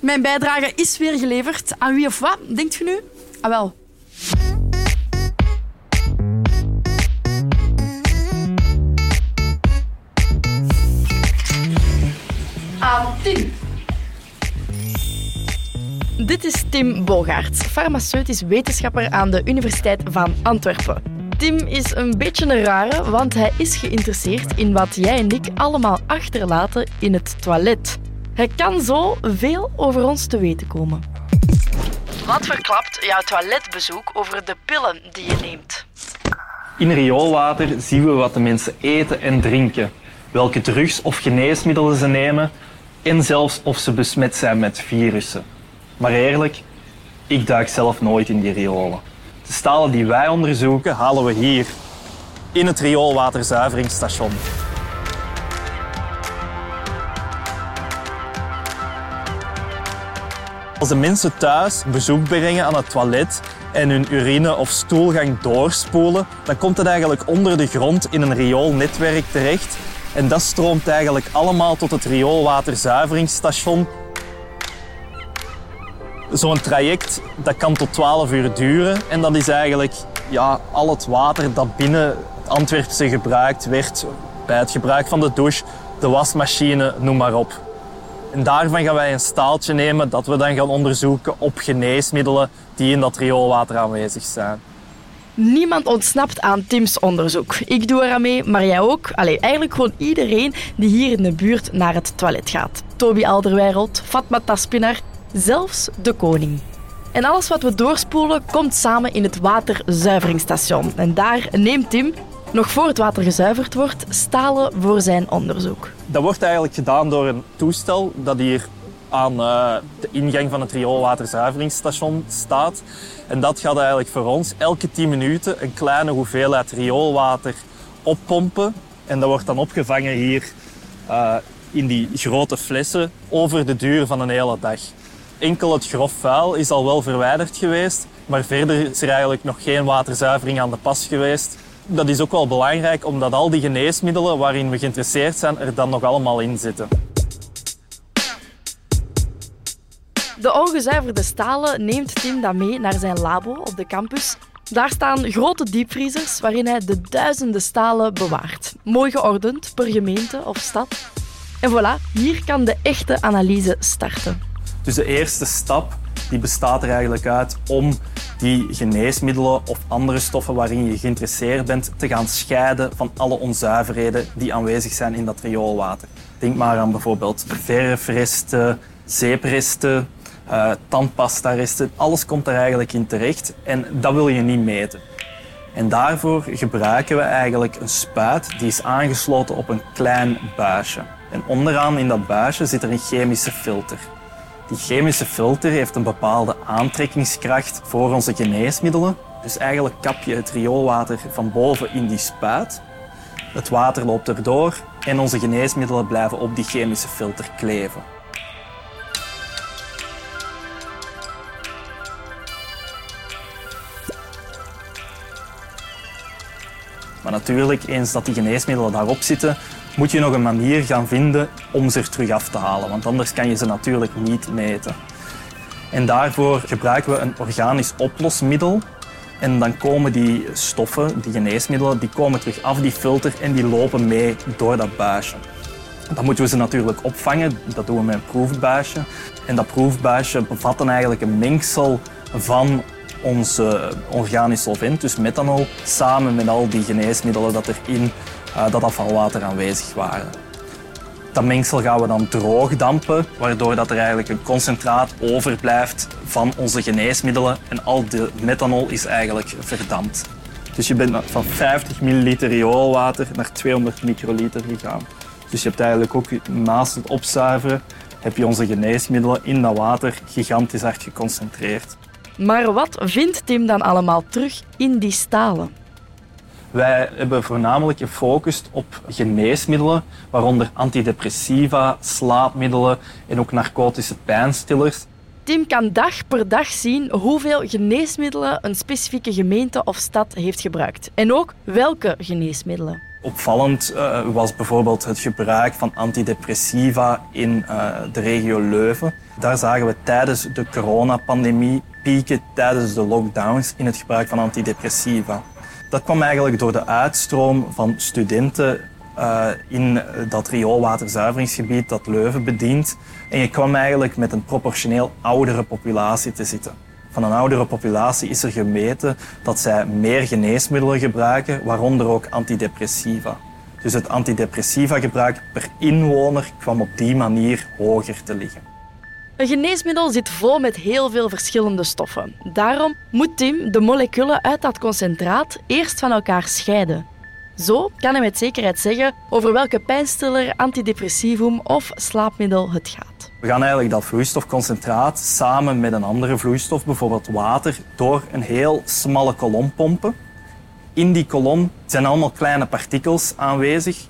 Mijn bijdrage is weer geleverd. Aan wie of wat, denkt u nu? Ah wel. Aan Tim. Dit is Tim Bogaerts, farmaceutisch wetenschapper aan de Universiteit van Antwerpen. Tim is een beetje een rare, want hij is geïnteresseerd in wat jij en ik allemaal achterlaten in het toilet. Hij kan zo veel over ons te weten komen. Wat verklapt jouw toiletbezoek over de pillen die je neemt? In rioolwater zien we wat de mensen eten en drinken, welke drugs of geneesmiddelen ze nemen en zelfs of ze besmet zijn met virussen. Maar eerlijk, ik duik zelf nooit in die riolen. De stalen die wij onderzoeken halen we hier in het rioolwaterzuiveringsstation. Als de mensen thuis bezoek brengen aan het toilet en hun urine of stoelgang doorspoelen, dan komt het eigenlijk onder de grond in een rioolnetwerk terecht. En dat stroomt eigenlijk allemaal tot het rioolwaterzuiveringsstation. Zo'n traject dat kan tot 12 uur duren en dat is eigenlijk ja, al het water dat binnen Antwerpse gebruikt werd bij het gebruik van de douche, de wasmachine, noem maar op. En daarvan gaan wij een staaltje nemen dat we dan gaan onderzoeken op geneesmiddelen die in dat rioolwater aanwezig zijn. Niemand ontsnapt aan Tim's onderzoek. Ik doe eraan mee, maar jij ook. Allee, eigenlijk gewoon iedereen die hier in de buurt naar het toilet gaat. Toby Alderweireld, Fatma Taspinar, zelfs de koning. En alles wat we doorspoelen komt samen in het waterzuiveringsstation. En daar neemt Tim, nog voor het water gezuiverd wordt, stalen voor zijn onderzoek. Dat wordt eigenlijk gedaan door een toestel dat hier aan uh, de ingang van het rioolwaterzuiveringsstation staat. En dat gaat eigenlijk voor ons elke 10 minuten een kleine hoeveelheid rioolwater oppompen. En dat wordt dan opgevangen hier uh, in die grote flessen over de duur van een hele dag. Enkel het grof vuil is al wel verwijderd geweest, maar verder is er eigenlijk nog geen waterzuivering aan de pas geweest. Dat is ook wel belangrijk, omdat al die geneesmiddelen waarin we geïnteresseerd zijn er dan nog allemaal in zitten. De ongezuiverde stalen neemt Tim dan mee naar zijn labo op de campus. Daar staan grote diepvriezers waarin hij de duizenden stalen bewaart. Mooi geordend per gemeente of stad. En voilà, hier kan de echte analyse starten. Dus de eerste stap die bestaat er eigenlijk uit om die geneesmiddelen of andere stoffen waarin je geïnteresseerd bent te gaan scheiden van alle onzuiverheden die aanwezig zijn in dat rioolwater. Denk maar aan bijvoorbeeld verfresten, zeepresten, uh, tandpastaresten. Alles komt er eigenlijk in terecht en dat wil je niet meten. En daarvoor gebruiken we eigenlijk een spuit die is aangesloten op een klein buisje. En onderaan in dat buisje zit er een chemische filter. Die chemische filter heeft een bepaalde aantrekkingskracht voor onze geneesmiddelen. Dus eigenlijk kap je het rioolwater van boven in die spuit. Het water loopt erdoor en onze geneesmiddelen blijven op die chemische filter kleven. Maar natuurlijk, eens dat die geneesmiddelen daarop zitten, moet je nog een manier gaan vinden om ze er terug af te halen. Want anders kan je ze natuurlijk niet meten. En daarvoor gebruiken we een organisch oplosmiddel. En dan komen die stoffen, die geneesmiddelen, die komen terug af die filter en die lopen mee door dat buisje. Dan moeten we ze natuurlijk opvangen. Dat doen we met een proefbuisje. En dat proefbuisje bevat eigenlijk een mengsel van onze organisch solvent, dus methanol, samen met al die geneesmiddelen dat er in uh, dat afvalwater aanwezig waren. Dat mengsel gaan we dan droogdampen, waardoor dat er eigenlijk een concentraat overblijft van onze geneesmiddelen en al de methanol is eigenlijk verdampt. Dus je bent van 50 milliliter rioolwater naar 200 microliter gegaan. Dus je hebt eigenlijk ook naast het opzuiveren, heb je onze geneesmiddelen in dat water gigantisch hard geconcentreerd. Maar wat vindt Tim dan allemaal terug in die stalen? Wij hebben voornamelijk gefocust op geneesmiddelen, waaronder antidepressiva, slaapmiddelen en ook narcotische pijnstillers. Tim kan dag per dag zien hoeveel geneesmiddelen een specifieke gemeente of stad heeft gebruikt. En ook welke geneesmiddelen. Opvallend uh, was bijvoorbeeld het gebruik van antidepressiva in uh, de regio Leuven. Daar zagen we tijdens de coronapandemie pieken tijdens de lockdowns in het gebruik van antidepressiva. Dat kwam eigenlijk door de uitstroom van studenten uh, in dat rioolwaterzuiveringsgebied dat Leuven bedient. En je kwam eigenlijk met een proportioneel oudere populatie te zitten. Van een oudere populatie is er gemeten dat zij meer geneesmiddelen gebruiken, waaronder ook antidepressiva. Dus het antidepressiva gebruik per inwoner kwam op die manier hoger te liggen. Een geneesmiddel zit vol met heel veel verschillende stoffen. Daarom moet Tim de moleculen uit dat concentraat eerst van elkaar scheiden. Zo kan hij met zekerheid zeggen over welke pijnstiller, antidepressivum of slaapmiddel het gaat. We gaan eigenlijk dat vloeistofconcentraat samen met een andere vloeistof, bijvoorbeeld water, door een heel smalle kolom pompen. In die kolom zijn allemaal kleine partikels aanwezig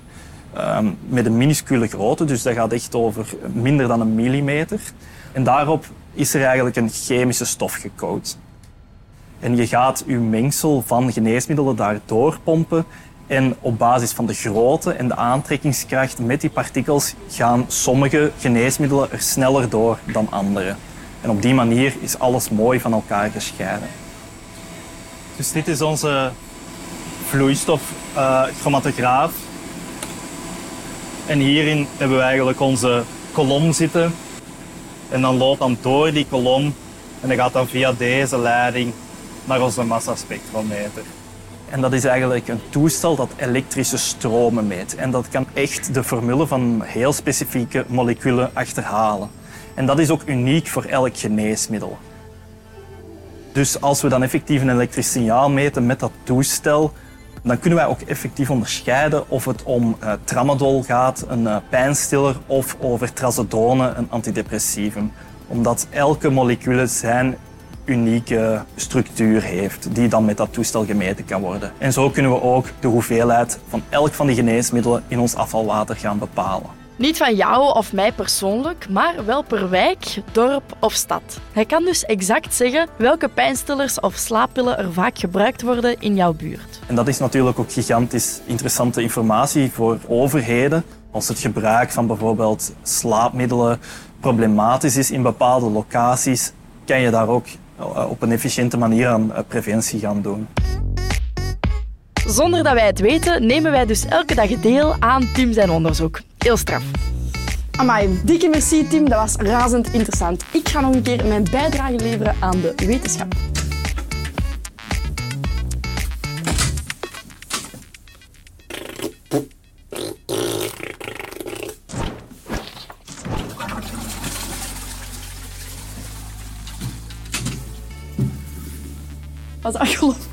um, met een minuscule grootte, dus dat gaat echt over minder dan een millimeter. En daarop is er eigenlijk een chemische stof gecoat. En je gaat je mengsel van geneesmiddelen daar doorpompen en op basis van de grootte en de aantrekkingskracht met die partikels gaan sommige geneesmiddelen er sneller door dan andere. En op die manier is alles mooi van elkaar gescheiden. Dus dit is onze vloeistof uh, chromatograaf. En hierin hebben we eigenlijk onze kolom zitten. En dan loopt dan door die kolom en dan gaat dan via deze leiding naar onze massaspectrometer. En dat is eigenlijk een toestel dat elektrische stromen meet. En dat kan echt de formule van heel specifieke moleculen achterhalen. En dat is ook uniek voor elk geneesmiddel. Dus als we dan effectief een elektrisch signaal meten met dat toestel, dan kunnen wij ook effectief onderscheiden of het om uh, tramadol gaat, een uh, pijnstiller, of over trazodone, een antidepressivum. Omdat elke molecule zijn unieke structuur heeft, die dan met dat toestel gemeten kan worden. En zo kunnen we ook de hoeveelheid van elk van die geneesmiddelen in ons afvalwater gaan bepalen. Niet van jou of mij persoonlijk, maar wel per wijk, dorp of stad. Hij kan dus exact zeggen welke pijnstillers of slaappillen er vaak gebruikt worden in jouw buurt. En dat is natuurlijk ook gigantisch interessante informatie voor overheden. Als het gebruik van bijvoorbeeld slaapmiddelen problematisch is in bepaalde locaties, kan je daar ook eh, op een efficiënte manier aan eh, preventie gaan doen. Zonder dat wij het weten, nemen wij dus elke dag deel aan Tim zijn onderzoek. Heel straf. Amai, dikke merci Tim, dat was razend interessant. Ik ga nog een keer mijn bijdrage leveren aan de wetenschap. Dat geloofwaardig?